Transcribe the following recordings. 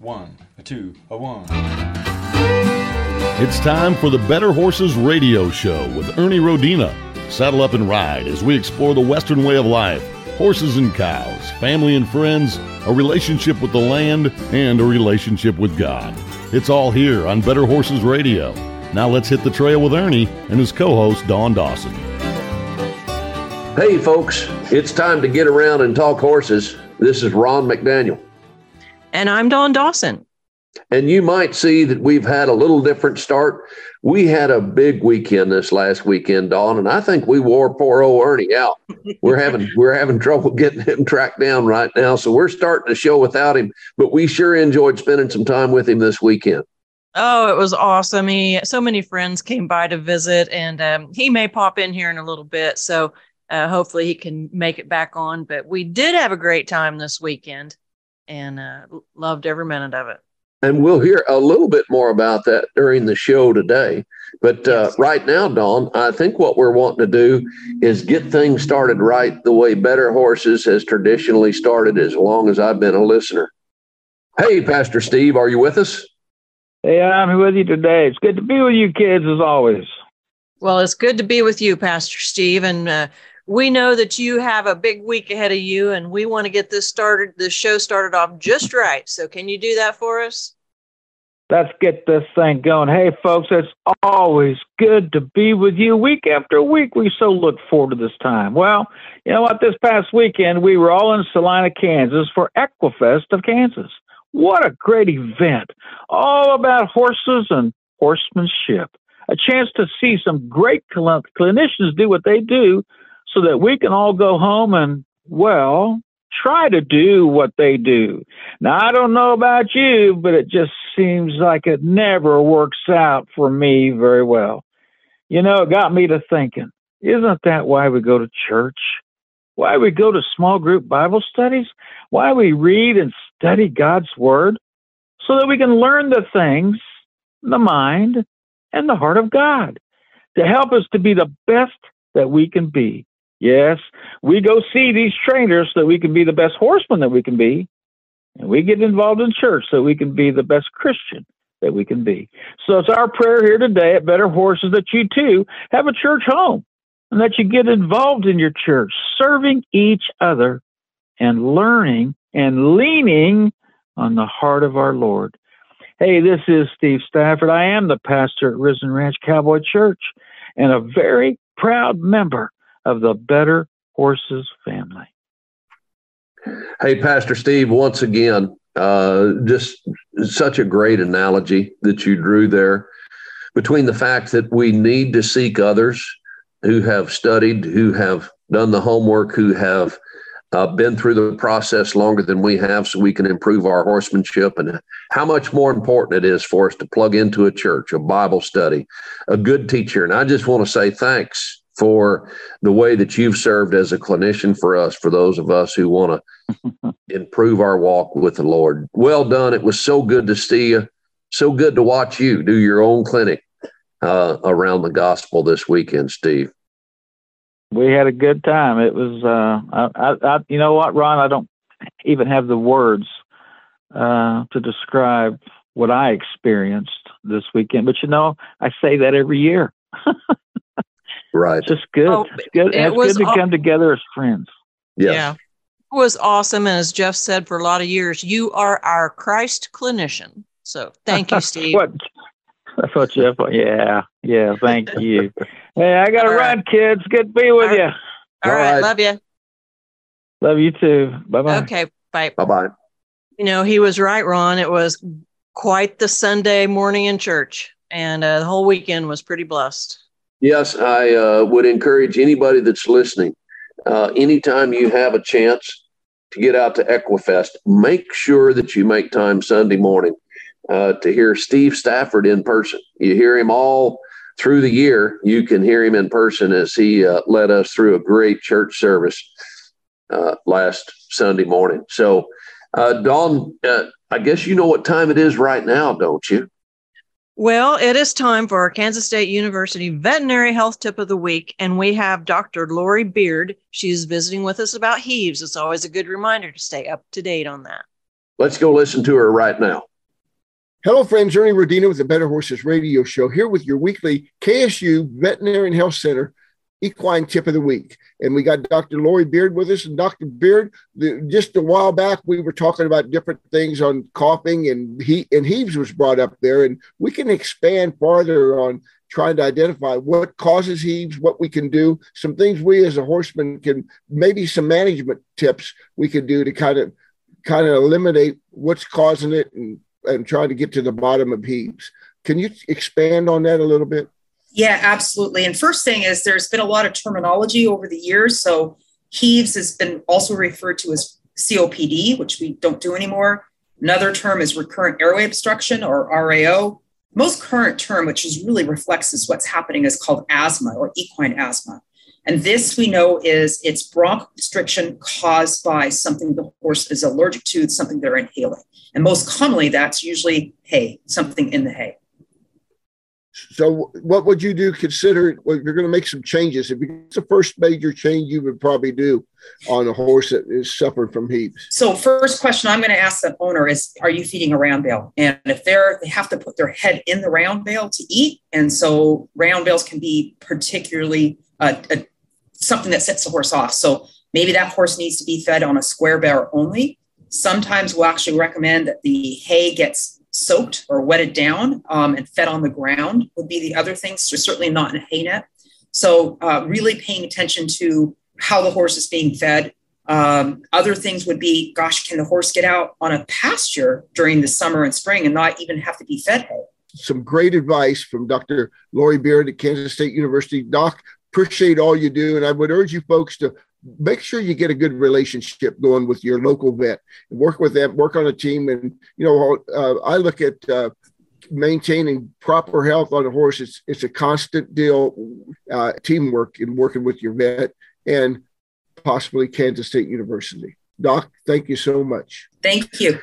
One, a two, a one. It's time for the Better Horses Radio Show with Ernie Rodina. Saddle up and ride as we explore the Western way of life horses and cows, family and friends, a relationship with the land, and a relationship with God. It's all here on Better Horses Radio. Now let's hit the trail with Ernie and his co host, Dawn Dawson. Hey, folks, it's time to get around and talk horses. This is Ron McDaniel. And I'm Dawn Dawson. And you might see that we've had a little different start. We had a big weekend this last weekend, Dawn, and I think we wore poor old Ernie out. We're having we're having trouble getting him tracked down right now. So we're starting the show without him, but we sure enjoyed spending some time with him this weekend. Oh, it was awesome. He so many friends came by to visit, and um, he may pop in here in a little bit. So uh, hopefully he can make it back on. But we did have a great time this weekend and uh, loved every minute of it. And we'll hear a little bit more about that during the show today. But uh, yes. right now, Dawn, I think what we're wanting to do is get things started right the way Better Horses has traditionally started as long as I've been a listener. Hey, Pastor Steve, are you with us? Hey, I'm with you today. It's good to be with you kids as always. Well, it's good to be with you, Pastor Steve. And uh, we know that you have a big week ahead of you and we want to get this started this show started off just right. So can you do that for us? Let's get this thing going. Hey folks it's always good to be with you week after week. We so look forward to this time. Well you know what? This past weekend we were all in salina kansas for equifest of kansas. What a great event. All about horses and horsemanship. A chance to see some great clinicians do what they do so that we can all go home and, well, try to do what they do. Now, I don't know about you, but it just seems like it never works out for me very well. You know, it got me to thinking, isn't that why we go to church? Why we go to small group Bible studies? Why we read and study God's Word? So that we can learn the things, the mind, and the heart of God to help us to be the best that we can be. Yes, we go see these trainers so we can be the best horseman that we can be. And we get involved in church so we can be the best Christian that we can be. So it's our prayer here today at Better Horses that you too have a church home and that you get involved in your church, serving each other and learning and leaning on the heart of our Lord. Hey, this is Steve Stafford. I am the pastor at Risen Ranch Cowboy Church and a very proud member of the Better Horses family. Hey, Pastor Steve, once again, uh, just such a great analogy that you drew there between the fact that we need to seek others who have studied, who have done the homework, who have uh, been through the process longer than we have so we can improve our horsemanship and how much more important it is for us to plug into a church, a Bible study, a good teacher. And I just want to say thanks for the way that you've served as a clinician for us, for those of us who want to improve our walk with the Lord. Well done. It was so good to see you. So good to watch you do your own clinic uh, around the gospel this weekend, Steve. We had a good time. It was, uh, I, I, you know what, Ron? I don't even have the words uh, to describe what I experienced this weekend. But you know, I say that every year. Right. Just good. Oh, it's good. It it's good to come together as friends. Yes. Yeah. It was awesome. And as Jeff said for a lot of years, you are our Christ clinician. So thank you, Steve. what, that's what Jeff, yeah. Yeah. Thank you. hey, I got to run, right. kids. Good to be with All you. All, All right. right. Love you. Love you too. Bye bye. Okay. Bye. Bye bye. You know, he was right, Ron. It was quite the Sunday morning in church, and uh, the whole weekend was pretty blessed. Yes, I uh, would encourage anybody that's listening. Uh, anytime you have a chance to get out to Equifest, make sure that you make time Sunday morning uh, to hear Steve Stafford in person. You hear him all through the year. You can hear him in person as he uh, led us through a great church service uh, last Sunday morning. So, uh, Dawn, I guess you know what time it is right now, don't you? Well, it is time for our Kansas State University Veterinary Health Tip of the Week, and we have Dr. Laurie Beard. She's visiting with us about heaves. It's always a good reminder to stay up to date on that. Let's go listen to her right now. Hello, friends. Ernie Rodina with the Better Horses Radio Show here with your weekly KSU Veterinary Health Center equine tip of the week. And we got Dr. Laurie Beard with us. And Dr. Beard, the, just a while back, we were talking about different things on coughing, and he and heaves was brought up there. And we can expand farther on trying to identify what causes heaves, what we can do, some things we as a horseman can maybe some management tips we can do to kind of kind of eliminate what's causing it and and trying to get to the bottom of heaves. Can you expand on that a little bit? Yeah, absolutely. And first thing is there's been a lot of terminology over the years. So heaves has been also referred to as COPD, which we don't do anymore. Another term is recurrent airway obstruction or RAO. Most current term, which is really reflects is what's happening, is called asthma or equine asthma. And this we know is it's bronchoconstriction caused by something the horse is allergic to, something they're inhaling. And most commonly, that's usually hay, something in the hay. So, what would you do? Consider well, you're going to make some changes. If it's the first major change you would probably do on a horse that is suffering from heaves. So, first question I'm going to ask the owner is: Are you feeding a round bale? And if they're they have to put their head in the round bale to eat, and so round bales can be particularly uh, a, something that sets the horse off. So maybe that horse needs to be fed on a square bale only. Sometimes we'll actually recommend that the hay gets soaked or wetted down um, and fed on the ground would be the other things. So certainly not in a hay net. So uh, really paying attention to how the horse is being fed. Um, other things would be, gosh, can the horse get out on a pasture during the summer and spring and not even have to be fed hay? Some great advice from Dr. Laurie Beard at Kansas State University. Doc, appreciate all you do. And I would urge you folks to make sure you get a good relationship going with your local vet. Work with them work on a team and you know uh, i look at uh, maintaining proper health on a horse. It's, it's a constant deal uh, teamwork in working with your vet and possibly kansas state university. Doc thank you so much. Thank you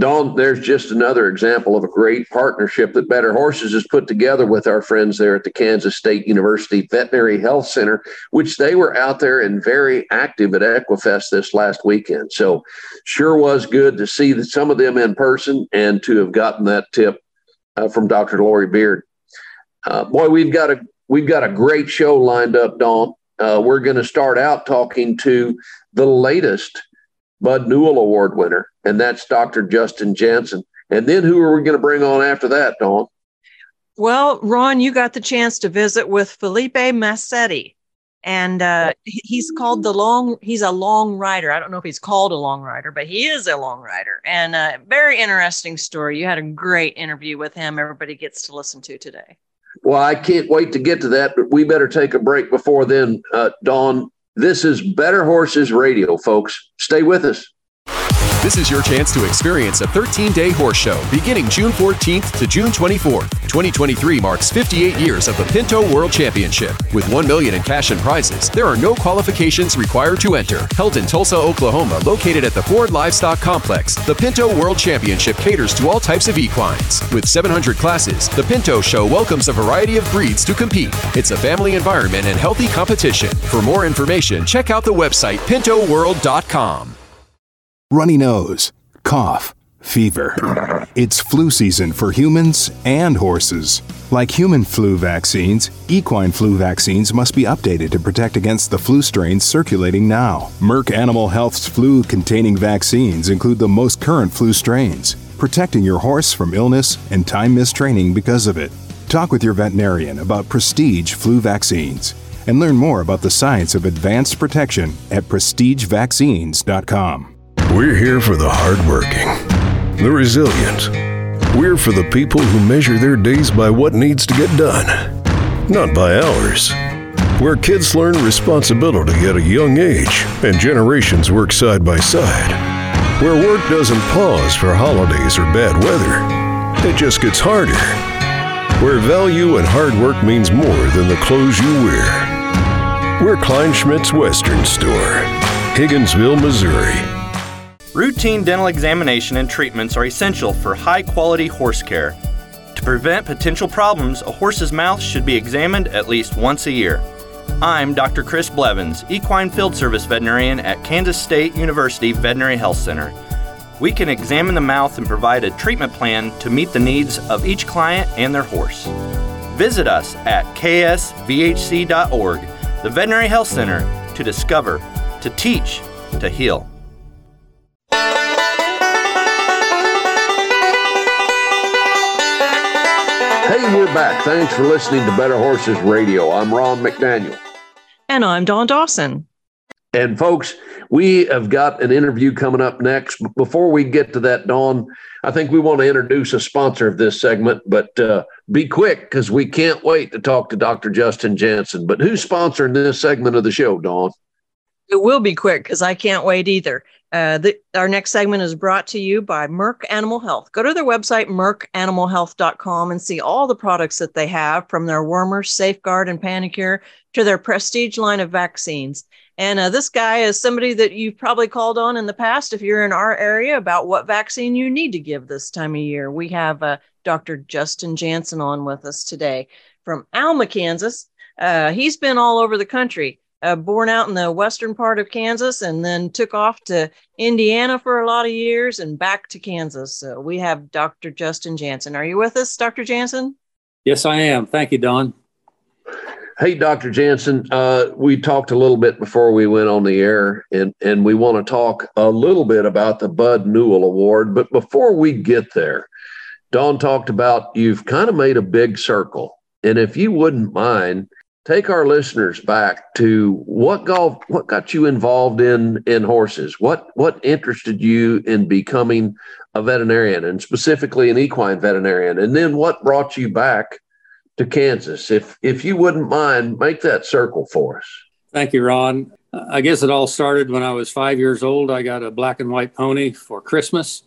Dawn, there's just another example of a great partnership that Better Horses has put together with our friends there at the Kansas State University Veterinary Health Center, which they were out there and very active at Equifest this last weekend. So, sure was good to see some of them in person and to have gotten that tip uh, from Dr. Laurie Beard. Uh, boy, we've got a we've got a great show lined up, Dawn. Uh, we're going to start out talking to the latest Bud Newell Award winner, and that's Dr. Justin Jansen. And then who are we going to bring on after that, Dawn? Well, Ron, you got the chance to visit with Filipe Masetti, and uh, he's called the long. He's a long rider. I don't know if he's called a long rider, but he is a long rider, and uh, very interesting story. You had a great interview with him. Everybody gets to listen to today. Well, I can't wait to get to that, but we better take a break before then, uh, Dawn. This is Better Horses Radio, folks. Stay with us. This is your chance to experience a 13 day horse show beginning June 14th to June 24th. 2023 marks 58 years of the Pinto World Championship. With 1 million in cash and prizes, there are no qualifications required to enter. Held in Tulsa, Oklahoma, located at the Ford Livestock Complex, the Pinto World Championship caters to all types of equines. With 700 classes, the Pinto Show welcomes a variety of breeds to compete. It's a family environment and healthy competition. For more information, check out the website pintoworld.com. Runny nose, cough, fever. It's flu season for humans and horses. Like human flu vaccines, equine flu vaccines must be updated to protect against the flu strains circulating now. Merck Animal Health's flu containing vaccines include the most current flu strains, protecting your horse from illness and time missed training because of it. Talk with your veterinarian about prestige flu vaccines and learn more about the science of advanced protection at prestigevaccines.com. We're here for the hardworking, the resilient. We're for the people who measure their days by what needs to get done, not by hours. Where kids learn responsibility at a young age and generations work side by side. Where work doesn't pause for holidays or bad weather, it just gets harder. Where value and hard work means more than the clothes you wear. We're Kleinschmidt's Western Store, Higginsville, Missouri. Routine dental examination and treatments are essential for high quality horse care. To prevent potential problems, a horse's mouth should be examined at least once a year. I'm Dr. Chris Blevins, Equine Field Service Veterinarian at Kansas State University Veterinary Health Center. we can examine the mouth and provide a treatment plan to meet the needs of each client and their horse. Visit us at ksvhc.org, the Veterinary Health Center, to discover, to teach, to heal. Hey, we're back. Thanks for listening to Better Horses Radio. I'm Ron McDaniel. And I'm Dawn Dawson. And folks, we have got an interview coming up next. But before we get to that, Dawn, I think we want to introduce a sponsor of this segment, but uh, be quick because we can't wait to talk to Dr. Justin Jansen. But who's sponsoring this segment of the show, Dawn? It will be quick because I can't wait either. Uh, the, our next segment is brought to you by Merck Animal Health. Go to their website, merckanimalhealth.com, and see all the products that they have from their wormer, safeguard, and Panacur to their prestige line of vaccines. And uh, this guy is somebody that you've probably called on in the past if you're in our area about what vaccine you need to give this time of year. We have uh, Dr. Justin Jansen on with us today from Alma, Kansas. Uh, he's been all over the country uh, born out in the western part of Kansas and then took off to Indiana for a lot of years and back to Kansas. So we have Dr. Justin Jansen. Are you with us, Dr. Jansen? Yes, I am. Thank you, Dawn. Hey, Dr. Jansen, uh, we talked a little bit before we went on the air, and, and we want to talk a little bit about the Bud Newell Award. But before we get there, Dawn talked about you've kind of made a big circle. And if you wouldn't mind, take our listeners back to what golf what got you involved in in horses? What what interested you in becoming a veterinarian and specifically an equine veterinarian? And then what brought you back to kansas? If if you wouldn't mind make that circle for us. Thank you ron. I guess it all started when i was five years old. I got a black and white pony for christmas.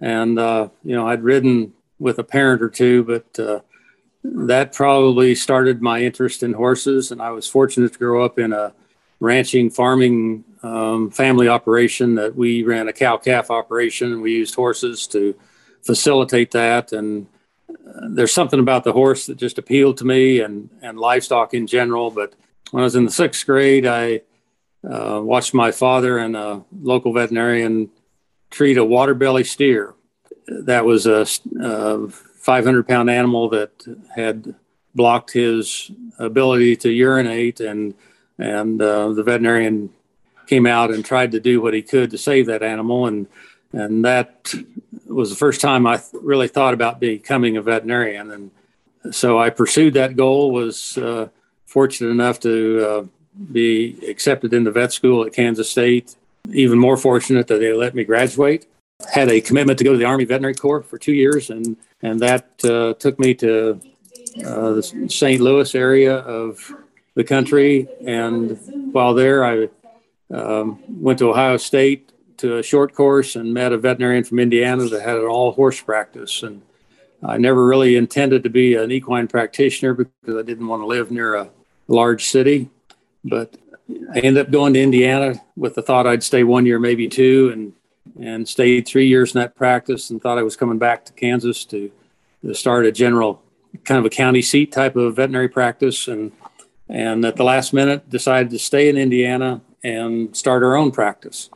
And uh, you know i'd ridden with a parent or two but uh, that probably started my interest in horses. And I was fortunate to grow up in a ranching, farming um, family operation that we ran a cow calf operation. And we used horses to facilitate that. And uh, there's something about the horse that just appealed to me and, and livestock in general. But when I was in the sixth grade, I uh, watched my father and a local veterinarian treat a water belly steer. That was a, uh, 500 pound animal that had blocked his ability to urinate and and uh, the veterinarian came out and tried to do what he could to save that animal. And and that was the first time I th- really thought about becoming a veterinarian. And so I pursued that goal was uh, fortunate enough to uh, be accepted into vet school at Kansas State. Even more fortunate that they let me graduate. Had a commitment to go to the Army Veterinary Corps for two years, and and that uh, took me to uh, the St. Louis area of the country. And while there, I um, went to Ohio State to a short course and met a veterinarian from Indiana that had an all horse practice. And I never really intended to be an equine practitioner because I didn't want to live near a large city. But I ended up going to Indiana with the thought I'd stay one year, maybe two, and and stayed three years in that practice and thought I was coming back to Kansas to, to start a general kind of a county seat type of veterinary practice and and at the last minute decided to stay in Indiana and start our own practice.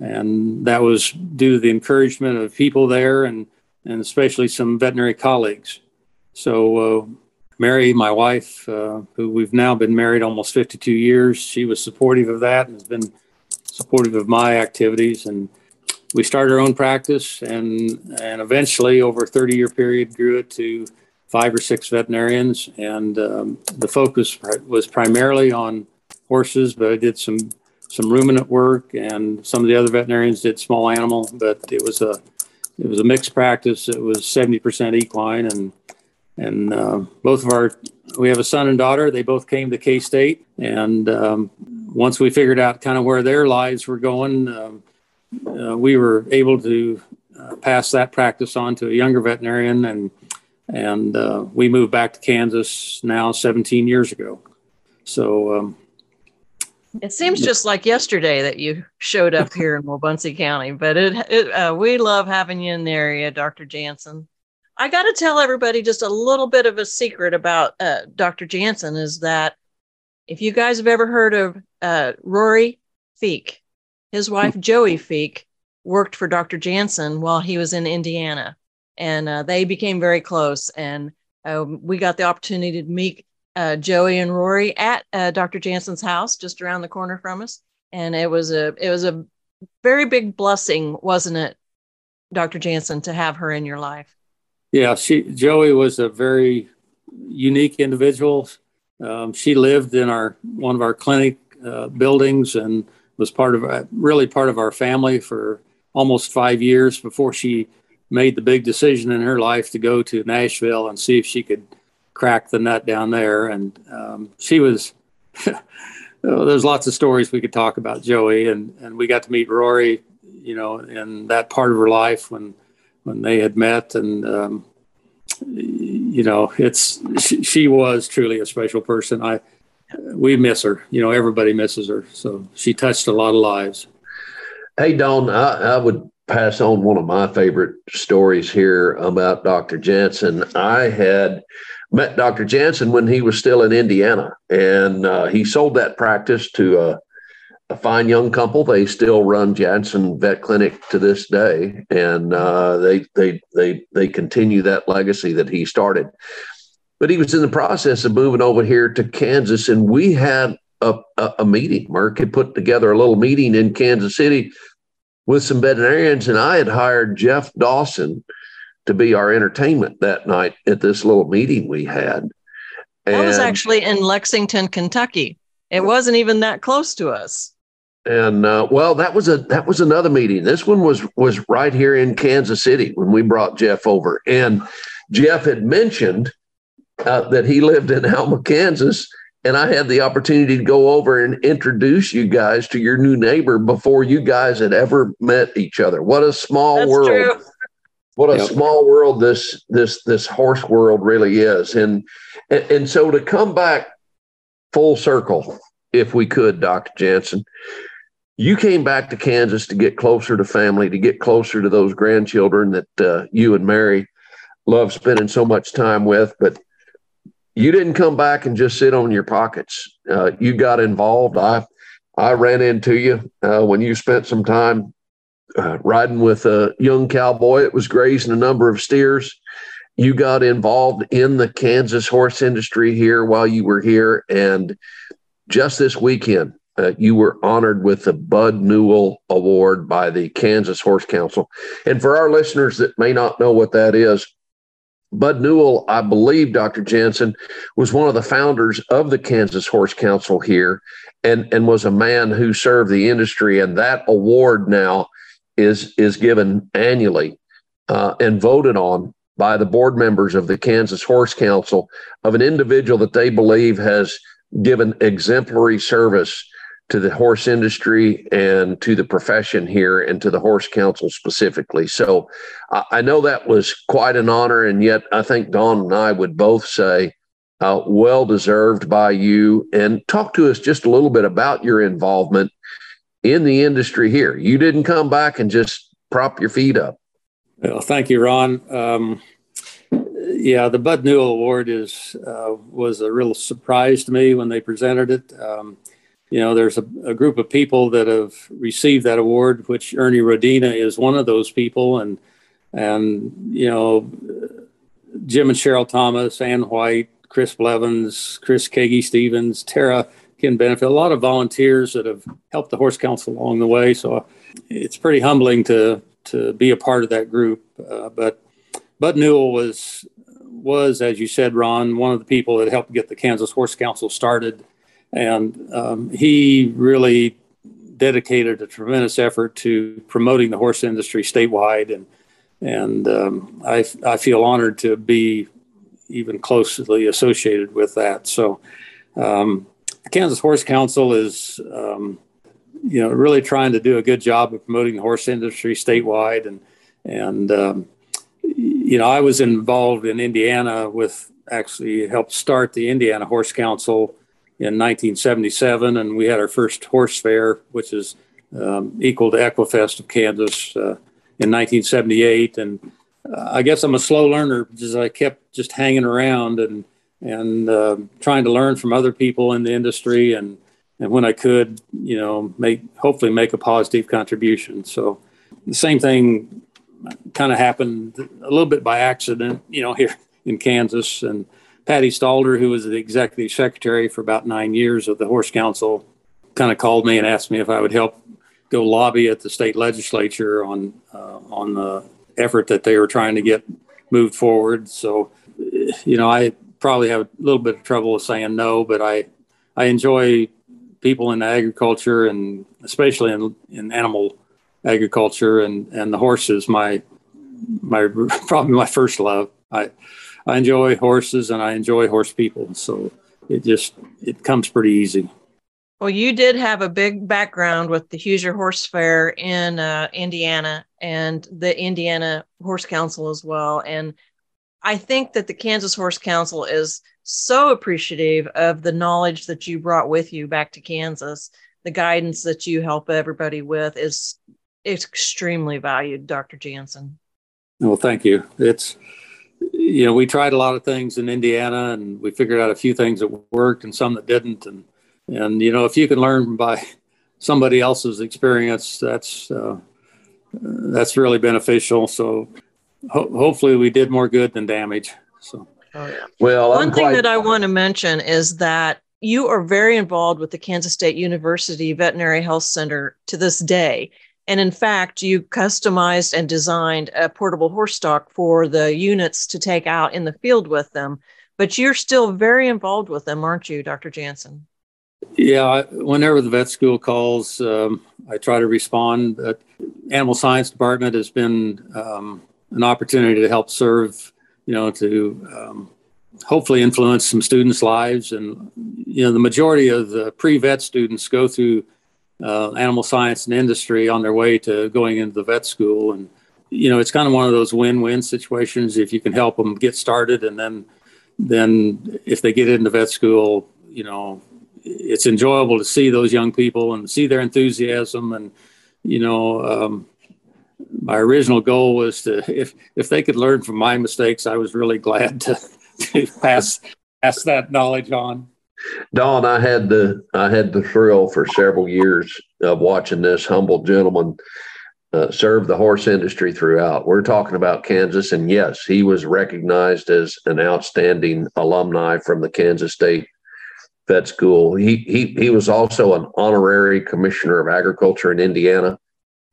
And that was due to the encouragement of people there and, and especially some veterinary colleagues. So, uh, Mary, my wife, uh, who we've now been married almost 52 years, she was supportive of that and has been supportive of my activities. And we started our own practice and and eventually over a 30 year period grew it to five or six veterinarians. And um, the focus was primarily on horses but i did some some ruminant work and some of the other veterinarians did small animal. But it was a it was a mixed practice. It was 70% equine and and uh, both of our we have a son and daughter. They both came to k-state. And um, once we figured out kind of where their lives were going um, uh, we were able to uh, pass that practice on to a younger veterinarian, and and uh, we moved back to Kansas now 17 years ago. So. Um, it seems just like yesterday that you showed up here in Wabaunsee County, but it, it uh, we love having you in the area, Dr. Jansen. I got to tell everybody just a little bit of a secret about uh, Dr. Jansen is that if you guys have ever heard of uh, Rory Feek, his wife, Joey Feek, worked for Dr. Jansen while he was in Indiana, and uh, they became very close. And uh, we got the opportunity to meet uh, Joey and Rory at uh, Dr. Jansen's house, just around the corner from us, and it was a it was a very big blessing, wasn't it, Dr. Jansen, to have her in your life? Yeah, she Joey was a very unique individual. Um, she lived in our one of our clinic uh, buildings and was part of uh, really part of our family for almost five years before she made the big decision in her life to go to Nashville and see if she could crack the nut down there. And um, she was. there's lots of stories we could talk about Joey, and and we got to meet Rory, you know, in that part of her life when when they had met, and um, you know, it's she, she was truly a special person. I we miss her. You know, everybody misses her. So she touched a lot of lives. Hey, Dawn, I, I would pass on one of my favorite stories here about Dr. Jansen. I had met Dr. Jansen when he was still in Indiana, and uh, he sold that practice to a a fine young couple. They still run Jansen Vet Clinic to this day, and uh, they they they they continue that legacy that he started. But he was in the process of moving over here to Kansas, and we had a, a, a meeting. Mark had put together a little meeting in Kansas City with some veterinarians, and I had hired Jeff Dawson to be our entertainment that night at this little meeting we had. And that was actually in Lexington, Kentucky. It wasn't even that close to us and uh, well, that was a that was another meeting. This one was was right here in Kansas City when we brought Jeff over, and Jeff had mentioned uh, that he lived in Alma, Kansas, and I had the opportunity to go over and introduce you guys to your new neighbor before you guys had ever met each other. What a small That's world! True. What a Yep. small world this this this horse world really is, and and, and so to come back full circle, if we could, Doctor Jansen you came back to Kansas to get closer to family, to get closer to those grandchildren that uh, you and Mary love spending so much time with. But you didn't come back and just sit on your pockets. Uh, you got involved. I I ran into you uh, when you spent some time uh, riding with a young cowboy. It was grazing a number of steers. You got involved in the Kansas horse industry here while you were here, and just this weekend, uh, you were honored with the Bud Newell Award by the Kansas Horse Council. And for our listeners that may not know what that is, Bud Newell, I believe, Dr. Jansen, was one of the founders of the Kansas Horse Council here and, and was a man who served the industry. And that award now is, is given annually uh, and voted on by the board members of the Kansas Horse Council of an individual that they believe has given exemplary service to the horse industry and to the profession here and to the horse council specifically. So I, know that was quite an honor. And yet I think Dawn and I would both say, uh, well deserved by you. And talk to us just a little bit about your involvement in the industry here. You didn't come back and just prop your feet up. Well, thank you, Ron. Um, yeah, the Bud Newell Award is uh, was a real surprise to me when they presented it. Um, you know, there's a, a, group of people that have received that award, which Ernie Rodina is one of those people, and and you know, Jim and Cheryl Thomas, Ann White, Chris Blevins, Chris Kagi Stevens, Tara Ken Benefit, a lot of volunteers that have helped the Horse Council along the way. So it's pretty humbling to to be a part of that group. Uh, but Bud Newell was was, as you said, Ron, one of the people that helped get the Kansas Horse Council started and um, he really dedicated a tremendous effort to promoting the horse industry statewide. And, and um, I, I feel honored to be even closely associated with that. So, um, the Kansas Horse Council is, um, you know, really trying to do a good job of promoting the horse industry statewide. And, and, um, you know, I was involved in Indiana with actually helped start the Indiana Horse Council in 1977, and we had our first horse fair, which is um, equal to Equifest of Kansas uh, in 1978. And uh, I guess I'm a slow learner because I kept just hanging around and and uh, trying to learn from other people in the industry, and and when I could, you know, make hopefully make a positive contribution. So the same thing kind of happened a little bit by accident, you know, here in Kansas. And Patty Stalder, who was the executive secretary for about nine years of the Horse Council, kind of called me and asked me if I would help go lobby at the state legislature on uh, on the effort that they were trying to get moved forward. So, you know, I probably have a little bit of trouble saying no, but I I enjoy people in agriculture and especially in, in animal agriculture and, and the horses my my probably my first love. I I enjoy horses and I enjoy horse people. So it just it comes pretty easy. Well, you did have a big background with the Hoosier Horse Fair in uh, Indiana and the Indiana Horse Council as well. And I think that the Kansas Horse Council is so appreciative of the knowledge that you brought with you back to Kansas. The guidance that you help everybody with is extremely valued, Dr. Jansen. Well, thank you. It's, you know, we tried a lot of things in Indiana and we figured out a few things that worked and some that didn't. And, and, you know, if you can learn by somebody else's experience, that's, uh, that's really beneficial. So ho- hopefully we did more good than damage. So, oh, well, one I'm thing quite- that I want to mention is that you are very involved with the Kansas State University Veterinary Health Center to this day. And in fact, you customized and designed a portable horse stock for the units to take out in the field with them. But you're still very involved with them, aren't you, Dr. Jansen? Yeah, whenever the vet school calls, um, I try to respond. Animal science department has been um, an opportunity to help serve, you know, to um, hopefully influence some students' lives. And, you know, the majority of the pre vet students go through uh, animal science and industry on their way to going into the vet school. And, you know, it's kind of one of those win-win situations if you can help them get started. And then, then if they get into vet school, you know, it's enjoyable to see those young people and see their enthusiasm. And, you know, um, my original goal was to, if, if they could learn from my mistakes, I was really glad to, to pass, pass that knowledge on. Dawn, I had the I had the thrill for several years of watching this humble gentleman uh, serve the horse industry throughout. We're talking about Kansas, and yes, he was recognized as an outstanding alumni from the Kansas State Vet School. He he he was also an honorary commissioner of agriculture in Indiana,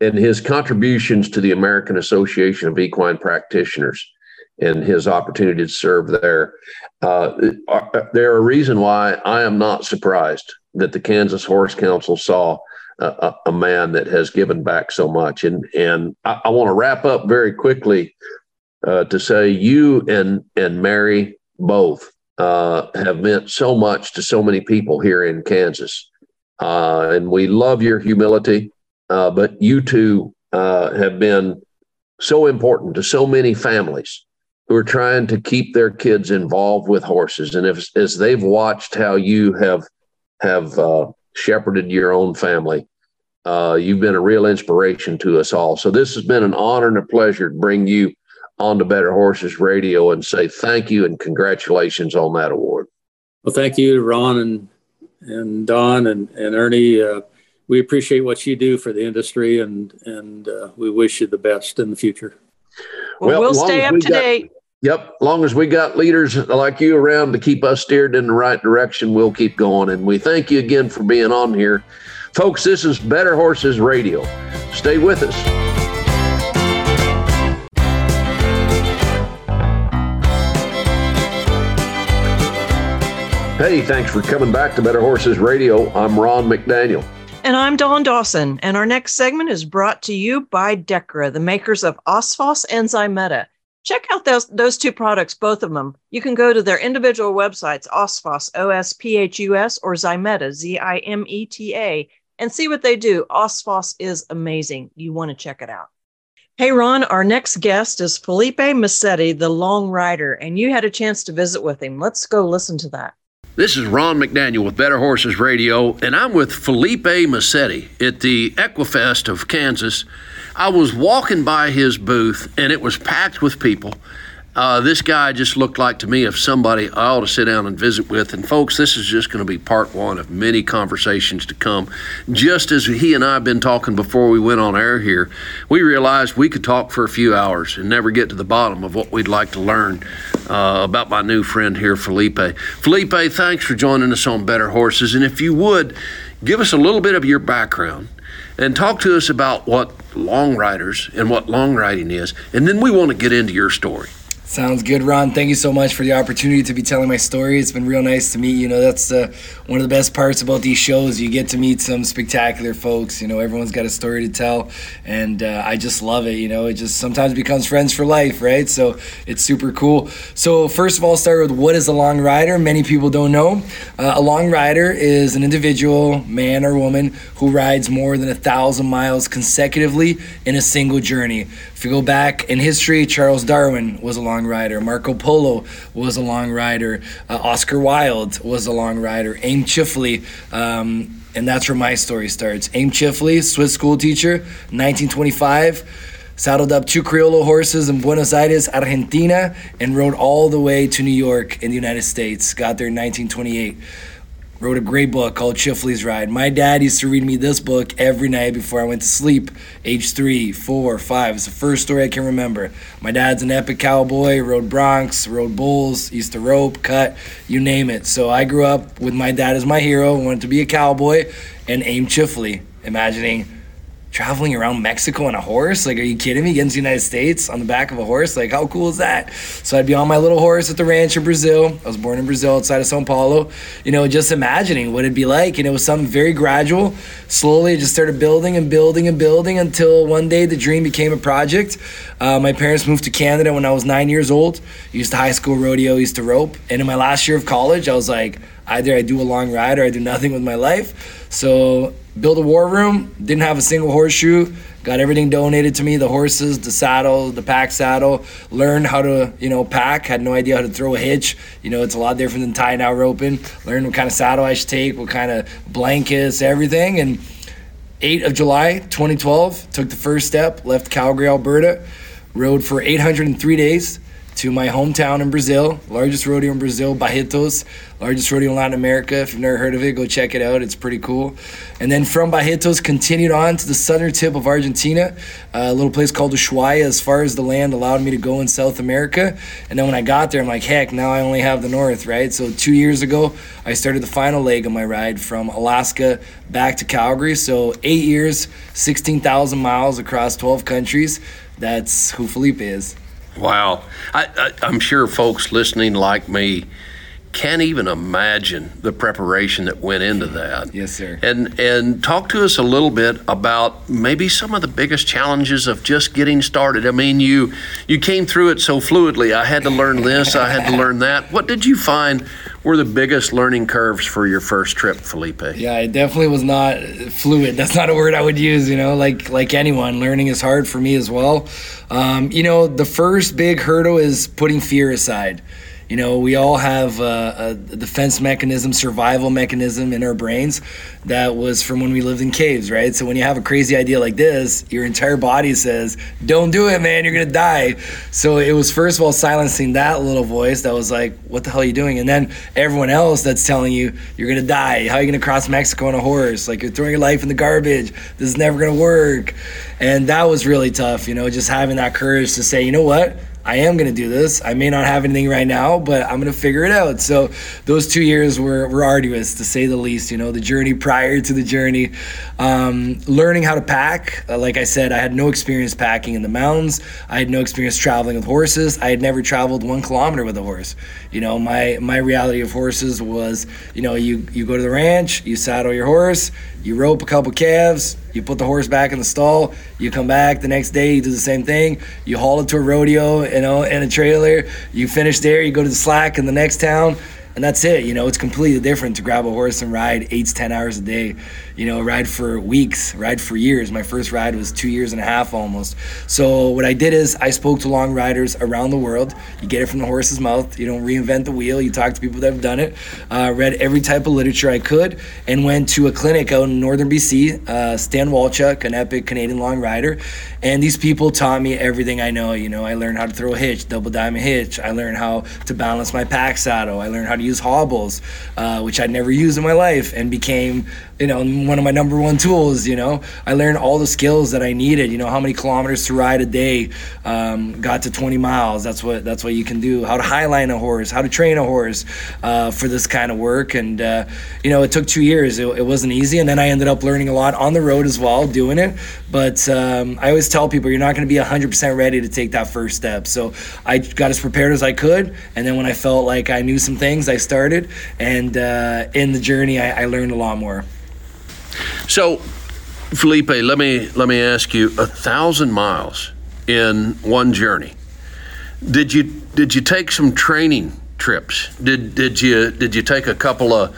and his contributions to the American Association of Equine Practitioners and his opportunity to serve there. Uh, they're a reason why I am not surprised that the Kansas Horse Council saw a, a man that has given back so much. And and I, I want to wrap up very quickly uh, to say you and and Mary both uh, have meant so much to so many people here in Kansas, uh, and we love your humility. Uh, but you two uh, have been so important to so many families who are trying to keep their kids involved with horses, and if as they've watched how you have have uh, shepherded your own family, uh, you've been a real inspiration to us all. So this has been an honor and a pleasure to bring you on to Better Horses Radio and say thank you and congratulations on that award. Well, thank you, Ron and and Dawn and and Ernie. Uh, we appreciate what you do for the industry, and and uh, we wish you the best in the future. Well, well we'll stay up we to got, date. Yep. Long as we got leaders like you around to keep us steered in the right direction, we'll keep going. And we thank you again for being on here. Folks, this is Better Horses Radio. Stay with us. Hey, thanks for coming back to Better Horses Radio. I'm Ron McDaniel. And I'm Dawn Dawson. And our next segment is brought to you by Dechra, the makers of Osphos and Zimeta. Check out those, those two products, both of them. You can go to their individual websites, Osphos, O S P H U S, or Zimeta, Z I M E T A, and see what they do. Osphos is amazing. You want to check it out. Hey, Ron, our next guest is Filipe Masetti, the long rider, and you had a chance to visit with him. Let's go listen to that. This is Ron McDaniel with Better Horses Radio, and I'm with Filipe Masetti at the Equifest of Kansas. I was walking by his booth, and it was packed with people. Uh, this guy just looked like to me of somebody I ought to sit down and visit with. And folks, this is just going to be part one of many conversations to come. Just as he and I have been talking before we went on air here, we realized we could talk for a few hours and never get to the bottom of what we'd like to learn uh, about my new friend here, Filipe. Filipe, thanks for joining us on Better Horses. And if you would, give us a little bit of your background and talk to us about what long riders and what long riding is. And then we want to get into your story. Sounds good, Ron. Thank you so much for the opportunity to be telling my story. It's been real nice to meet you. know, that's uh, one of the best parts about these shows. You get to meet some spectacular folks. You know, everyone's got a story to tell, and uh, I just love it. You know, it just sometimes becomes friends for life, right? So it's super cool. So first of all, start with what is a long rider? Many people don't know. Uh, a long rider is an individual, man or woman, who rides more than a thousand miles consecutively in a single journey. If you go back in history, Charles Darwin was a long rider. Marco Polo was a long rider. Uh, Oscar Wilde was a long rider. Aimé Tschiffely. Um, and that's where my story starts. Aimé Tschiffely, Swiss school teacher, 1925 saddled up two Criollo horses in Buenos Aires, Argentina, and rode all the way to New York in the United States. Got there in 1928 wrote a great book called Tschiffely's Ride. My dad used to read me this book every night before I went to sleep, age three, four, five. It's the first story I can remember. My dad's an epic cowboy, rode broncs, rode bulls, used to rope, cut, you name it. So I grew up with my dad as my hero, wanted to be a cowboy, and Aimé Tschiffely, imagining traveling around Mexico on a horse? Like, are you kidding me? Getting to the United States on the back of a horse? Like, how cool is that? So I'd be on my little horse at the ranch in Brazil. I was born in Brazil outside of Sao Paulo. You know, just imagining what it'd be like. And it was something very gradual. Slowly, it just started building and building and building until one day the dream became a project. Uh, my parents moved to Canada when I was nine years old. Used to high school rodeo, used to rope. And in my last year of college, I was like, either I do a long ride or I do nothing with my life. So built a war room, didn't have a single horseshoe, got everything donated to me, the horses, the saddle, the pack saddle, learned how to, you know, pack, had no idea how to throw a hitch. You know, it's a lot different than tying out roping. Learned what kind of saddle I should take, what kind of blankets, everything. And 8 of July 2012, took the first step, left Calgary, Alberta, rode for 803 days to my hometown in Brazil, largest rodeo in Brazil, Barretos, largest rodeo in Latin America. If you've never heard of it, go check it out. It's pretty cool. And then from Barretos, continued on to the southern tip of Argentina, a little place called Ushuaia, as far as the land allowed me to go in South America. And then when I got there, I'm like, heck, now I only have the north, right? So two years ago, I started the final leg of my ride from Alaska back to Calgary. So eight years, 16,000 miles across 12 countries. That's who Filipe is. Wow. I, am sure folks listening like me can't even imagine the preparation that went into that. Yes, sir. And and talk to us a little bit about maybe some of the biggest challenges of just getting started. I mean, you you came through it so fluidly. I had to learn this, I had to learn that. What did you find were the biggest learning curves for your first trip, Filipe? Yeah, it definitely was not fluid. That's not a word I would use. You know, like like anyone, learning is hard for me as well. Um, you know, the first big hurdle is putting fear aside. You know, we all have a, a, defense mechanism, survival mechanism in our brains that was from when we lived in caves, right? So when you have a crazy idea like this, your entire body says, "Don't do it, man! You're gonna die." So it was first of all silencing that little voice that was like, "What the hell are you doing?" And then everyone else that's telling you you're gonna die. How are you gonna cross Mexico on a horse? Like you're throwing your life in the garbage. This is never gonna work. And that was really tough. You know, just having that courage to say, "You know what?" I am going to do this. I may not have anything right now, but I'm going to figure it out. So those two years were, were arduous, to say the least. You know, the journey prior to the journey, um, learning how to pack. Uh, like I said, I had no experience packing in the mountains. I had no experience traveling with horses. I had never traveled one kilometer with a horse. You know, my my reality of horses was, you know, you you go to the ranch, you saddle your horse, you rope a couple calves, you put the horse back in the stall, you come back the next day, you do the same thing, you haul it to a rodeo, you know, in a trailer, you finish there, you go to the slack in the next town, and that's it. You know, it's completely different to grab a horse and ride eight to ten hours a day. You know, ride for weeks, ride for years. My first ride was two years and a half almost. So what I did is I spoke to long riders around the world. You get it from the horse's mouth. You don't reinvent the wheel. You talk to people that have done it. Uh, read every type of literature I could, and went to a clinic out in northern BC. Uh, Stan Walchuk, an epic Canadian long rider, and these people taught me everything I know. You know, I learned how to throw a hitch, double diamond hitch. I learned how to balance my pack saddle. I learned how to use hobbles, uh, which I'd never used in my life, and became you know one of my number one tools. You know, I learned all the skills that I needed. You know, how many kilometers to ride a day. Um, got to 20 miles. That's what that's what you can do. How to highline a horse. How to train a horse uh, for this kind of work. And uh, you know, it took two years. It, it, wasn't easy, and then I ended up learning a lot on the road as well, doing it. But um, I always tell people you're not going to be 100% ready to take that first step. So I got as prepared as I could, and then when I felt like I knew some things, I started. And uh, in the journey, I, I learned a lot more. So, Filipe, let me let me ask you: a thousand miles in one journey. Did you did you take some training trips? Did did you did you take a couple of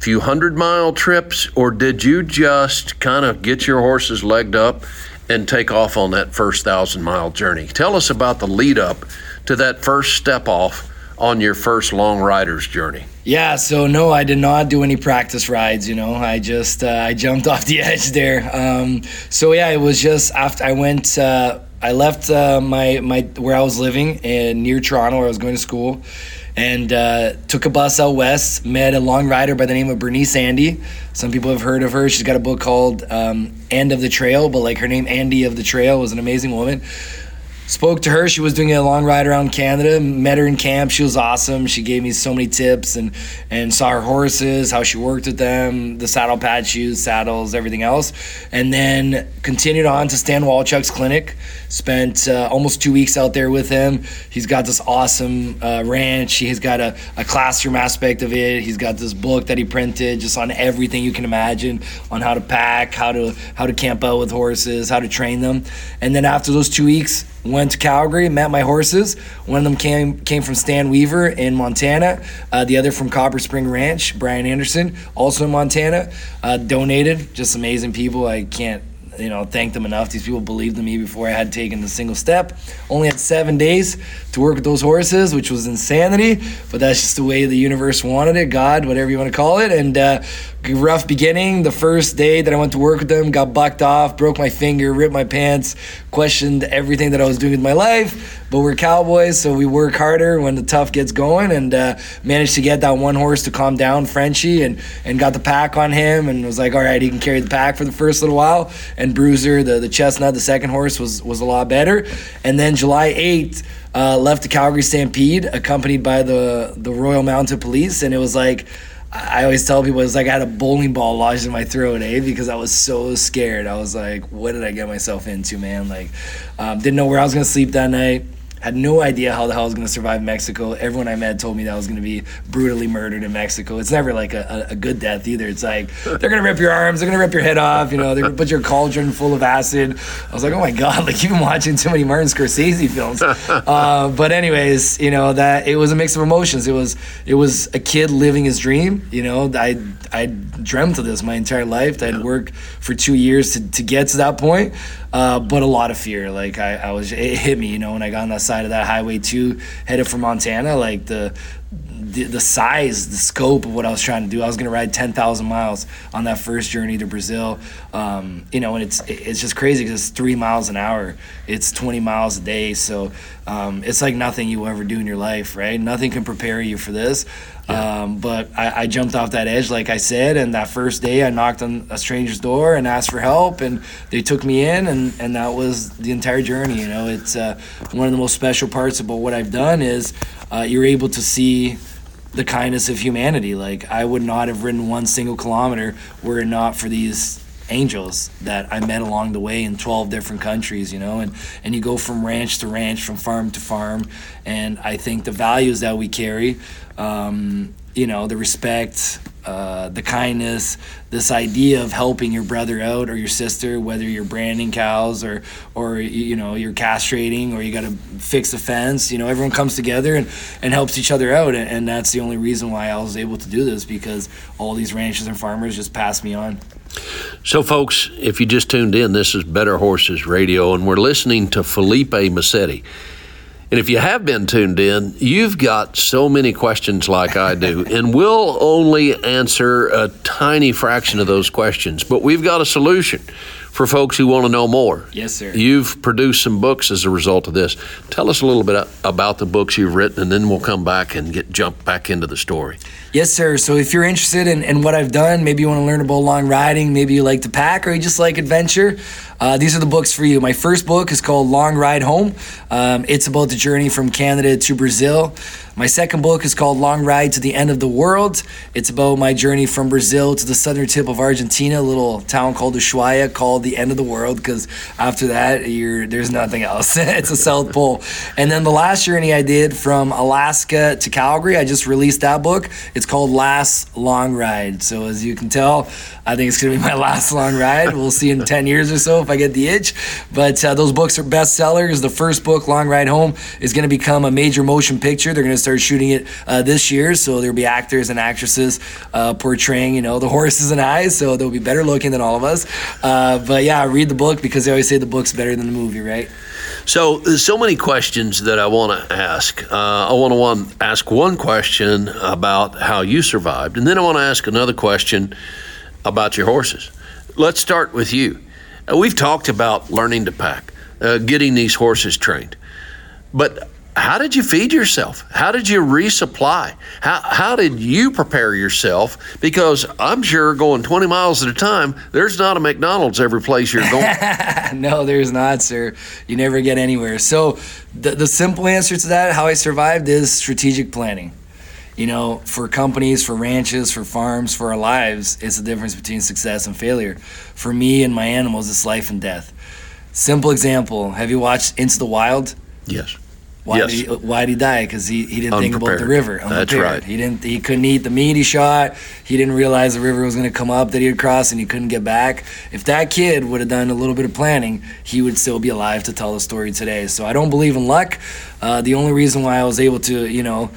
few hundred mile trips, or did you just kind of get your horses legged up and take off on that first thousand mile journey? Tell us about the lead up to that first step off on your first long rider's journey? Yeah, so no, I did not do any practice rides. You know, I just uh, I jumped off the edge there. Um, so yeah, it was just after I went. Uh, I left uh, my my where I was living in near Toronto, where I was going to school, and uh, took a bus out west. Met a long rider by the name of Bernice Ende. Some people have heard of her. She's got a book called um, "End of the Trail," but like her name, Ende of the Trail, was an amazing woman spoke to her. She was doing a long ride around Canada. Met her in camp. She was awesome. She gave me so many tips and and saw her horses, how she worked with them, the saddle pad shoes, saddles, everything else. And then continued on to Stan Walchuk's clinic. Spent uh, almost two weeks out there with him. He's got this awesome uh, ranch. He's got a, a classroom aspect of it. He's got this book that he printed just on everything you can imagine on how to pack, how to how to camp out with horses, how to train them. And then after those two weeks, went to Calgary, met my horses. One of them came came from Stan Weaver in Montana. Uh, the other from Copper Spring Ranch, Brian Anderson, also in Montana. Uh, donated, just amazing people. I can't you know thank them enough. These people believed in me before I had taken a single step. Only had seven days to work with those horses, which was insanity. But that's just the way the universe wanted it, God, whatever you want to call it. And uh, rough beginning. The first day that I went to work with them, got bucked off, broke my finger, ripped my pants, questioned everything that I was doing with my life. But we're cowboys, so we work harder when the tough gets going, and uh, managed to get that one horse to calm down, Frenchie, and and got the pack on him, and was like, all right, he can carry the pack for the first little while. And Bruiser, the the chestnut, the second horse, was was a lot better. And then July eighth. Uh, left the Calgary Stampede, accompanied by the the Royal Mounted Police, and it was like I always tell people it's like I had a bowling ball lodged in my throat, eh? Because I was so scared. I was like, "What did I get myself into, man?" Like, um, didn't know where I was gonna sleep that night had no idea how the hell I was going to survive Mexico. Everyone I met told me that I was going to be brutally murdered in Mexico. It's never like a, a, good death either. It's like they're going to rip your arms, they're going to rip your head off, you know, they're going to put your cauldron full of acid. I was like, oh my God, like you've been watching too many Martin Scorsese films. Uh, but anyways, you know, that it was a mix of emotions. It was, it was a kid living his dream. You know, I, I dreamt of this my entire life. I'd worked for two years to, to get to that point. Uh, but a lot of fear. Like I, I was, it hit me, you know, when I got on that side of that highway two, headed for Montana. Like the, the, the size, the scope of what I was trying to do. I was gonna ride ten thousand miles on that first journey to Brazil. Um, you know, and it's it's just crazy because it's three miles an hour. It's twenty miles a day. So um, it's like nothing you will ever do in your life, right? Nothing can prepare you for this. Um, but I, I, jumped off that edge, like I said, and that first day I knocked on a stranger's door and asked for help, and they took me in, and, and that was the entire journey. You know, it's uh, one of the most special parts about what I've done is uh, you're able to see the kindness of humanity. Like I would not have ridden one single kilometer were it not for these angels that I met along the way in 12 different countries, you know, and, and you go from ranch to ranch, from farm to farm. And I think the values that we carry um, you know, the respect, uh, the kindness, this idea of helping your brother out or your sister, whether you're branding cows or or you know you're castrating or you got to fix a fence. You know, everyone comes together and, and helps each other out, and, and that's the only reason why I was able to do this because all these ranchers and farmers just passed me on. So, folks, if you just tuned in, this is Better Horses Radio, and we're listening to Filipe Masetti. And if you have been tuned in, you've got so many questions like I do, and we'll only answer a tiny fraction of those questions, but we've got a solution for folks who want to know more. Yes, sir. You've produced some books as a result of this. Tell us a little bit about the books you've written, and then we'll come back and get jump back into the story. Yes, sir. So if you're interested in, in what I've done, maybe you want to learn about long riding, maybe you like to pack, or you just like adventure, uh, these are the books for you. My first book is called Long Ride Home. Um, it's about the journey from Canada to Brazil. My second book is called Long Ride to the End of the World. It's about my journey from Brazil to the southern tip of Argentina, a little town called Ushuaia, called the end of the world, because after that, there's nothing else. it's a South Pole. And then the last journey I did from Alaska to Calgary, I just released that book. It's called Last Long Ride. So as you can tell, I think it's going to be my last long ride. We'll see in 10 years or so if I get the itch. But uh, those books are bestsellers. The first book, Long Ride Home, is going to become a major motion picture. They're going to start shooting it uh, this year. So there'll be actors and actresses uh, portraying, you know, the horses and eyes. So they'll be better looking than all of us. Uh, but yeah, read the book because they always say the book's better than the movie, right? So there's so many questions that I want to ask. Uh, I want to ask one question about how you survived, and then I want to ask another question about your horses. Let's start with you. Uh, we've talked about learning to pack, uh, getting these horses trained, but how did you feed yourself? How did you resupply? How, how did you prepare yourself? Because I'm sure going 20 miles at a time, there's not a McDonald's every place you're going. no, there's not, sir. You never get anywhere. So, the, the simple answer to that, how I survived, is strategic planning. You know, for companies, for ranches, for farms, for our lives, it's the difference between success and failure. For me and my animals, it's life and death. Simple example have you watched Into the Wild? Yes. Why yes. did he, why did he die? Because he, he didn't think about the river. That's right. He didn't. He couldn't eat the meat he shot. He didn't realize the river was going to come up that he would cross, and he couldn't get back. If that kid would have done a little bit of planning, he would still be alive to tell the story today. So I don't believe in luck. Uh, the only reason why I was able to, you know,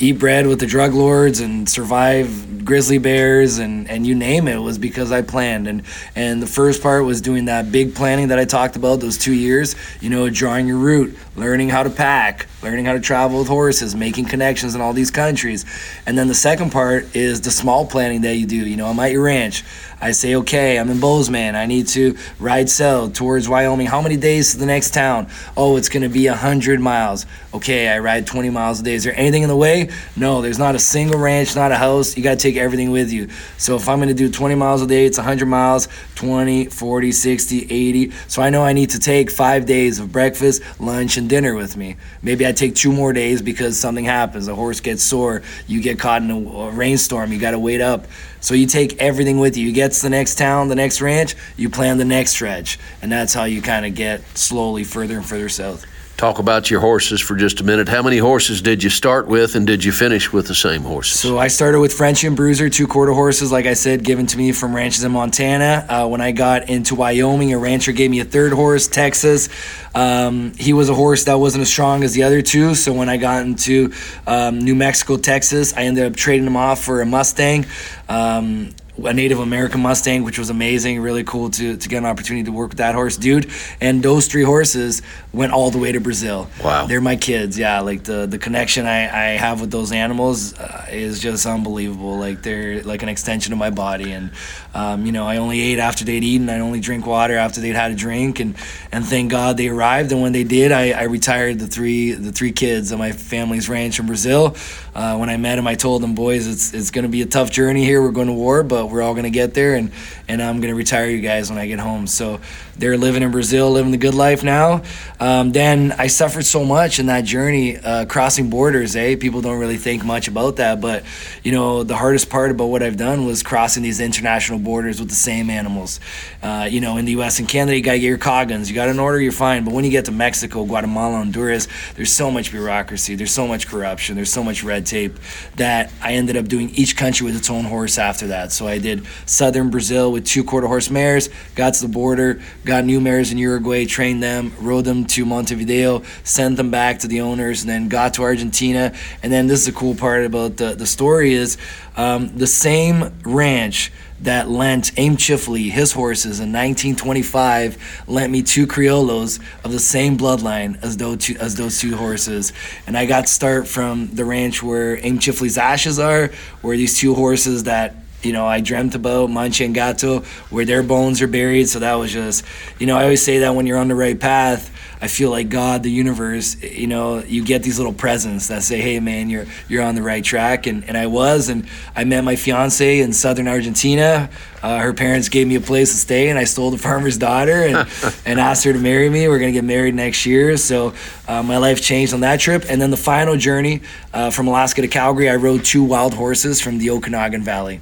eat bread with the drug lords and survive grizzly bears and, and you name it was because I planned and and the first part was doing that big planning that I talked about those two years you know drawing your route learning how to pack learning how to travel with horses making connections in all these countries and then the second part is the small planning that you do you know I'm at your ranch I say, okay, I'm in Bozeman. I need to ride south towards Wyoming. How many days to the next town? Oh, it's going to be 100 miles. Okay, I ride 20 miles a day. Is there anything in the way? No, there's not a single ranch, not a house. You got to take everything with you. So if I'm going to do 20 miles a day, it's 100 miles, 20, 40, 60, 80. So I know I need to take five days of breakfast, lunch, and dinner with me. Maybe I take two more days because something happens. A horse gets sore. You get caught in a, a rainstorm. You got to wait up. So you take everything with you. You get to the next town, the next ranch, you plan the next stretch. And that's how you kind of get slowly further and further south. Talk about your horses for just a minute. How many horses did you start with, and did you finish with the same horses? So I started with French and Bruiser, two quarter horses, like I said, given to me from ranches in Montana. Uh, when I got into Wyoming, a rancher gave me a third horse, Texas. Um, he was a horse that wasn't as strong as the other two. So when I got into um, New Mexico, Texas, I ended up trading him off for a Mustang. Um, a Native American Mustang, which was amazing, really cool to, to get an opportunity to work with that horse, dude. And those three horses went all the way to Brazil. Wow. They're my kids, yeah. Like the, the connection I, I have with those animals uh, is just unbelievable. Like they're like an extension of my body. And, um, you know, I only ate after they'd eaten. I only drink water after they'd had a drink. And, and thank God they arrived. And when they did, I, I retired the three the three kids on my family's ranch in Brazil. Uh, when I met them, I told them, boys, it's, it's going to be a tough journey here. We're going to war, but we're all to get there, and and I'm to retire you guys when I get home. So they're living in Brazil, living the good life now. Um, then I suffered so much in that journey, uh, crossing borders. Eh, people don't really think much about that, but you know, the hardest part about what I've done was crossing these international borders with the same animals. Uh, you know, in the U.S. and Canada, you gotta get your coggins. You got an order, you're fine. But when you get to Mexico, Guatemala, Honduras, there's so much bureaucracy. There's so much corruption. There's so much red tape that I ended up doing each country with its own horse after that. So I did southern Brazil with two quarter horse mares, got to the border, got new mares in Uruguay, trained them, rode them to Montevideo, sent them back to the owners, and then got to Argentina. And then this is the cool part about the, the story is um, the same ranch that lent Aimé Tschiffely his horses in 1925 lent me two Criollos of the same bloodline as those two, as those two horses, and I got start from the ranch where Aimé Tschiffely's ashes are, where these two horses that you know, I dreamt about Mancha and Gato, where their bones are buried. So that was just, you know, I always say that when you're on the right path, I feel like God, the universe, you know, you get these little presents that say, "Hey, man, you're you're on the right track," and, and I was, and I met my fiance in southern Argentina. Uh, her parents gave me a place to stay, and I stole the farmer's daughter and and asked her to marry me. We're gonna get married next year, so uh, my life changed on that trip. And then the final journey uh, from Alaska to Calgary, I rode two wild horses from the Okanagan Valley.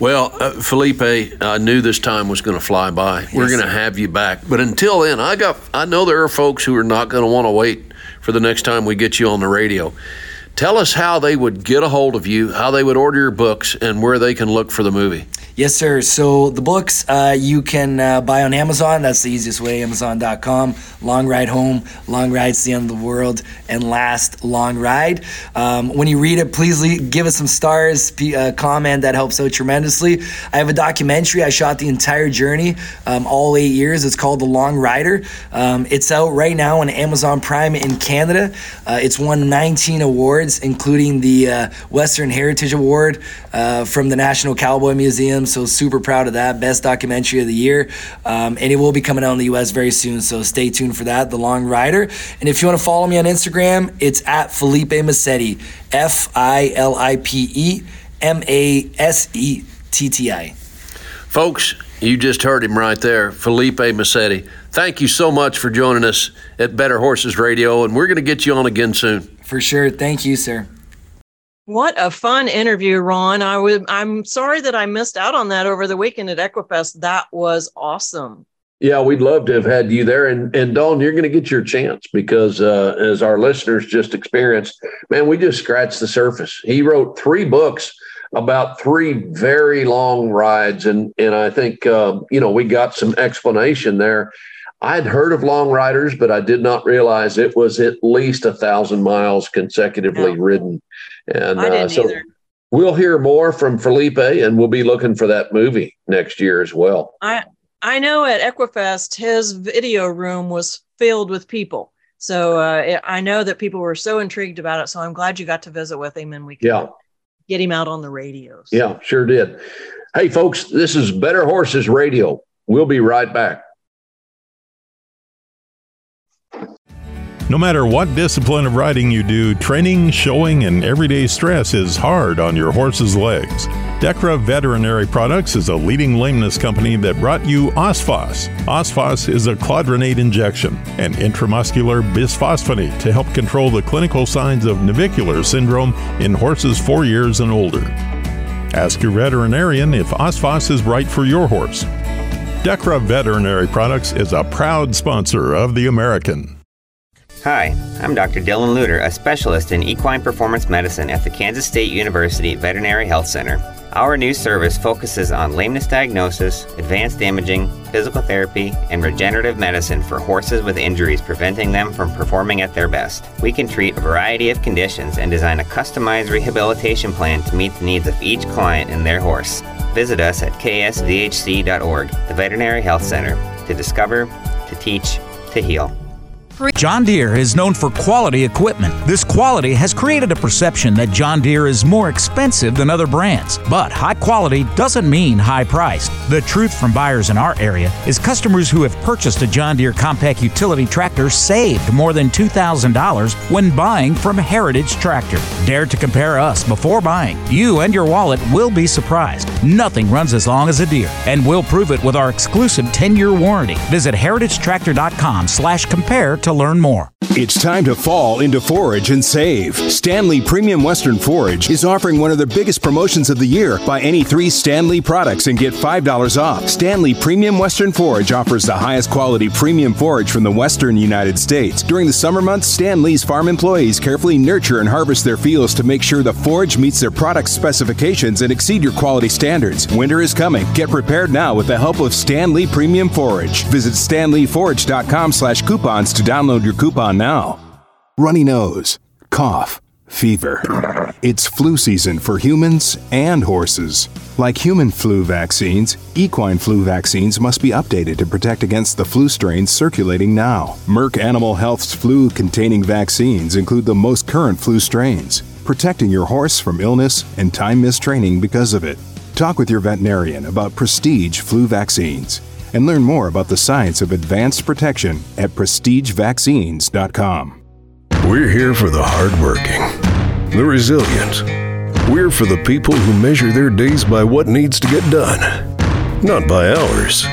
Well, uh, Filipe, I knew this time was going to fly by. Yes, We're going to have you back, but until then, I got I know there are folks who are not going to want to wait for the next time we get you on the radio. Tell us how they would get a hold of you, how they would order your books, and where they can look for the movie. Yes, sir. So the books uh, you can uh, buy on Amazon. That's the easiest way. Amazon.com. Long Ride Home, Long Ride's to the End of the World, and Last Long Ride. Um, when you read it, please leave, give us some stars, uh, comment. That helps out tremendously. I have a documentary. I shot the entire journey, um, all eight years. It's called The Long Rider. Um, it's out right now on Amazon Prime in Canada. Uh, it's won 19 awards, including the uh, Western Heritage Award uh, from the National Cowboy Museum. So super proud of that. Best documentary of the year, um, and it will be coming out in the U.S. very soon. So stay tuned for that, The Long Rider. And if you want to follow me on Instagram, it's at Filipe Masetti, F I L I P E M A S E T T I. Folks, you just heard him right there, Filipe Masetti. Thank you so much for joining us at Better Horses Radio, and we're going to get you on again soon. For sure. Thank you, sir. What a fun interview, Ron. I was I'm sorry that I missed out on that over the weekend at Equifest. That was awesome. Yeah, we'd love to have had you there. And and Dawn, you're going to get your chance because uh, as our listeners just experienced, man, we just scratched the surface. He wrote three books about three very long rides, and and I think uh, you know we got some explanation there. I'd heard of long riders, but I did not realize it was at least a thousand miles consecutively ridden. And uh, so either. we'll hear more from Filipe, and we'll be looking for that movie next year as well. I I know at Equifest, his video room was filled with people. So uh, I know that people were so intrigued about it. So I'm glad you got to visit with him and we could yeah. get him out on the radios. Yeah, sure did. Hey, folks, this is Better Horses Radio. We'll be right back. No matter what discipline of riding you do, training, showing, and everyday stress is hard on your horse's legs. Dechra Veterinary Products is a leading lameness company that brought you Osphos. Osphos is a clodronate injection, an intramuscular bisphosphonate to help control the clinical signs of navicular syndrome in horses four years and older. Ask your veterinarian if Osphos is right for your horse. Dechra Veterinary Products is a proud sponsor of The American. Hi, I'm Dr. Dylan Lutter, a specialist in equine performance medicine at the Kansas State University Veterinary Health Center. Our new service focuses on lameness diagnosis, advanced imaging, physical therapy, and regenerative medicine for horses with injuries preventing them from performing at their best. We can treat a variety of conditions and design a customized rehabilitation plan to meet the needs of each client and their horse. Visit us at ksvhc.org, the Veterinary Health Center, to discover, to teach, to heal. John Deere is known for quality equipment. This quality has created a perception that John Deere is more expensive than other brands. But high quality doesn't mean high priced. The truth from buyers in our area is customers who have purchased a John Deere compact utility tractor saved more than $2,000 when buying from Heritage Tractor. Dare to compare us before buying. You and your wallet will be surprised. Nothing runs as long as a Deere, and we'll prove it with our exclusive 10-year warranty. Visit heritagetractor.com slash compare to learn more. It's time to fall into forage and save. Stanley Premium Western Forage is offering one of the biggest promotions of the year. Buy any three Stanley products and get $5 off. Stanley Premium Western Forage offers the highest quality premium forage from the western United States. During the summer months, Stanley's farm employees carefully nurture and harvest their fields to make sure the forage meets their product specifications and exceed your quality standards. Winter is coming. Get prepared now with the help of Stanley Premium Forage. Visit stanleyforage.com slash coupons to download your coupon now. Runny nose, cough, fever. It's flu season for humans and horses. Like human flu vaccines, equine flu vaccines must be updated to protect against the flu strains circulating now. Merck Animal Health's flu containing vaccines include the most current flu strains, protecting your horse from illness and time missed training because of it. Talk with your veterinarian about prestige flu vaccines and learn more about the science of advanced protection at prestigevaccines.com. We're here for the hardworking, the resilient. We're for the people who measure their days by what needs to get done, not by hours.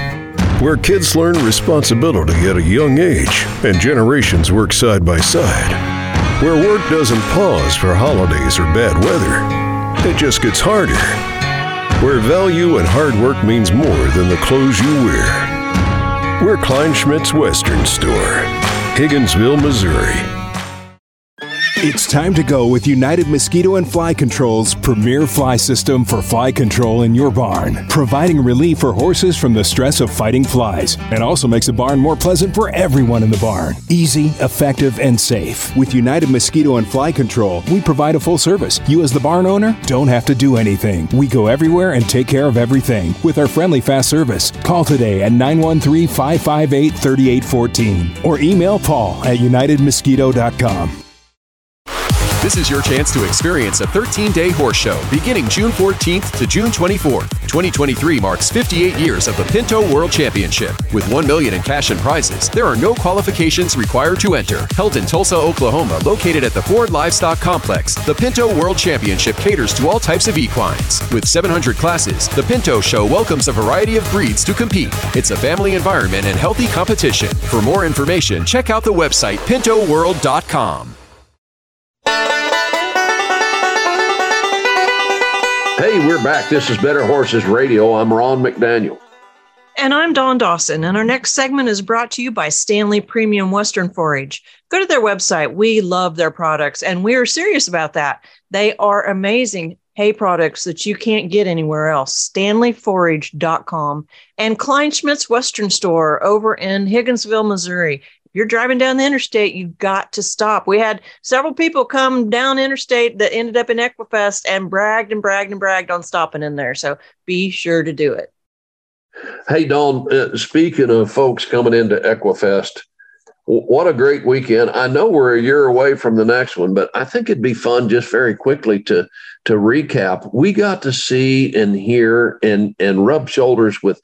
Where kids learn responsibility at a young age and generations work side by side. Where work doesn't pause for holidays or bad weather, it just gets harder. Where value and hard work means more than the clothes you wear. We're Klein Kleinschmidt's Western Store, Higginsville, Missouri. It's time to go with United Mosquito and Fly Control's premier fly system for fly control in your barn, providing relief for horses from the stress of fighting flies, and also makes the barn more pleasant for everyone in the barn. Easy, effective, and safe. With United Mosquito and Fly Control, we provide a full service. You, as the barn owner, don't have to do anything. We go everywhere and take care of everything with our friendly fast service. Call today at 913 558 3814 or email Paul at UnitedMosquito.com. This is your chance to experience a 13 day horse show beginning June 14th to June 24th. 2023 marks 58 years of the Pinto World Championship. With 1 million in cash and prizes, there are no qualifications required to enter. Held in Tulsa, Oklahoma, located at the Ford Livestock Complex, the Pinto World Championship caters to all types of equines. With 700 classes, the Pinto Show welcomes a variety of breeds to compete. It's a family environment and healthy competition. For more information, check out the website pintoworld.com. Hey, we're back. This is Better Horses Radio. I'm Ron McDaniel. And I'm Dawn Dawson. And our next segment is brought to you by Stanley Premium Western Forage. Go to their website. We love their products and we are serious about that. They are amazing hay products that you can't get anywhere else. StanleyForage.com and Kleinschmidt's Western Store over in Higginsville, Missouri you're driving down the interstate, you've got to stop. We had several people come down interstate that ended up in Equifest and bragged and bragged and bragged on stopping in there. So be sure to do it. Hey, Dawn, uh, speaking of folks coming into Equifest, w- what a great weekend. I know we're a year away from the next one, but I think it'd be fun just very quickly to to recap. We got to see and hear and and rub shoulders with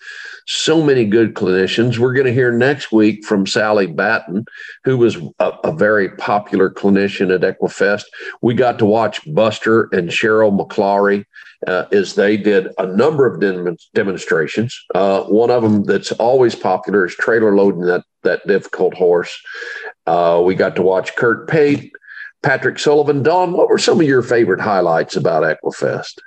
so many good clinicians. We're going to hear next week from Sally Batten, who was a, a, very popular clinician at Equifest. We got to watch Buster and Cheryl McLaury uh, as they did a number of dem- demonstrations. Uh, one of them that's always popular is trailer loading that that difficult horse. Uh, we got to watch Kurt Pate, Patrick Sullivan. Dawn, what were some of your favorite highlights about Equifest?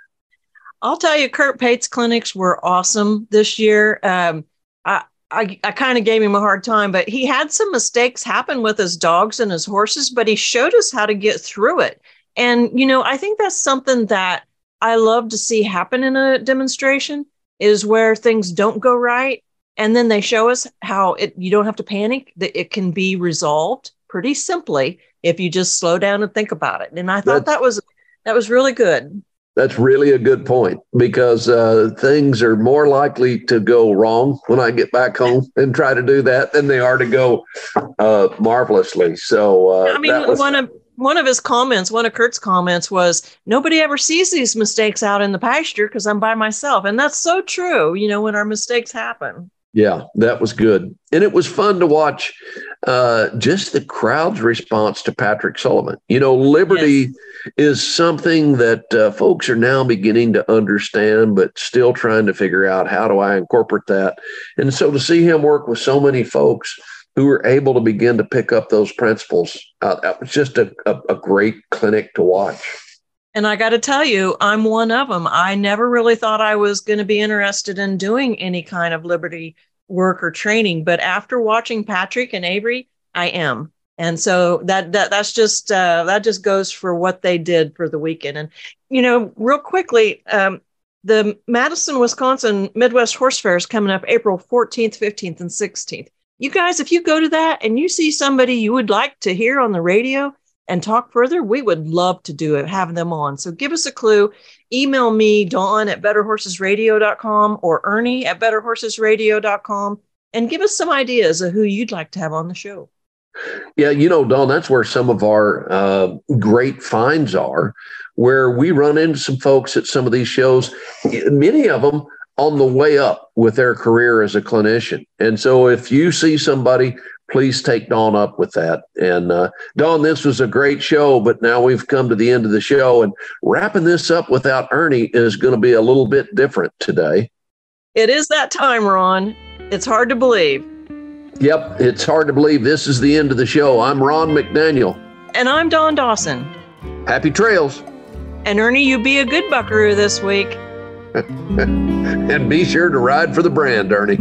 I'll tell you, Kurt Pate's clinics were awesome this year. Um, I, I, I kind of gave him a hard time, but he had some mistakes happen with his dogs and his horses, but he showed us how to get through it. And, you know, I think that's something that I love to see happen in a demonstration is where things don't go right. And then they show us how it, you don't have to panic, that it can be resolved pretty simply if you just slow down and think about it. And I thought that's, that was, that was really good That's really a good point because uh, things are more likely to go wrong when I get back home and try to do that than they are to go uh, marvelously. So uh, I mean, was- one of one of his comments, one of Kurt's comments was, "Nobody ever sees these mistakes out in the pasture because I'm by myself," and that's so true. You know, when our mistakes happen. Yeah, that was good. And it was fun to watch uh, just the crowd's response to Patrick Sullivan. You know, liberty yes. Is something that uh, folks are now beginning to understand, but still trying to figure out how do I incorporate that. And so to see him work with so many folks who were able to begin to pick up those principles, uh, it was just a, a, a great clinic to watch. And I got to tell you, I'm one of them. I never really thought I was going to be interested in doing any kind of liberty work or training, but after watching Patrick and Avery, I am. And so that that that's just uh, that just goes for what they did for the weekend. And you know, real quickly, um, the Madison, Wisconsin Midwest Horse Fair is coming up April 14th, 15th, and 16th. You guys, if you go to that and you see somebody you would like to hear on the radio, and talk further, we would love to do it, have them on. So give us a clue. Email me, Dawn at betterhorsesradio.com or Ernie at betterhorsesradio.com and give us some ideas of who you'd like to have on the show. Yeah, you know, Dawn, that's where some of our uh, great finds are, where we run into some folks at some of these shows. Many of them on the way up with their career as a clinician. And so if you see somebody please take Dawn up with that. And uh, Dawn, this was a great show, but now we've come to the end of the show, and wrapping this up without Ernie is going to be a little bit different today. It is that time, Ron. It's hard to believe. Yep, it's hard to believe this is the end of the show. I'm Ron McDaniel. And I'm Dawn Dawson. Happy trails. And Ernie, you be a good buckaroo this week. and be sure to ride for the brand, Ernie.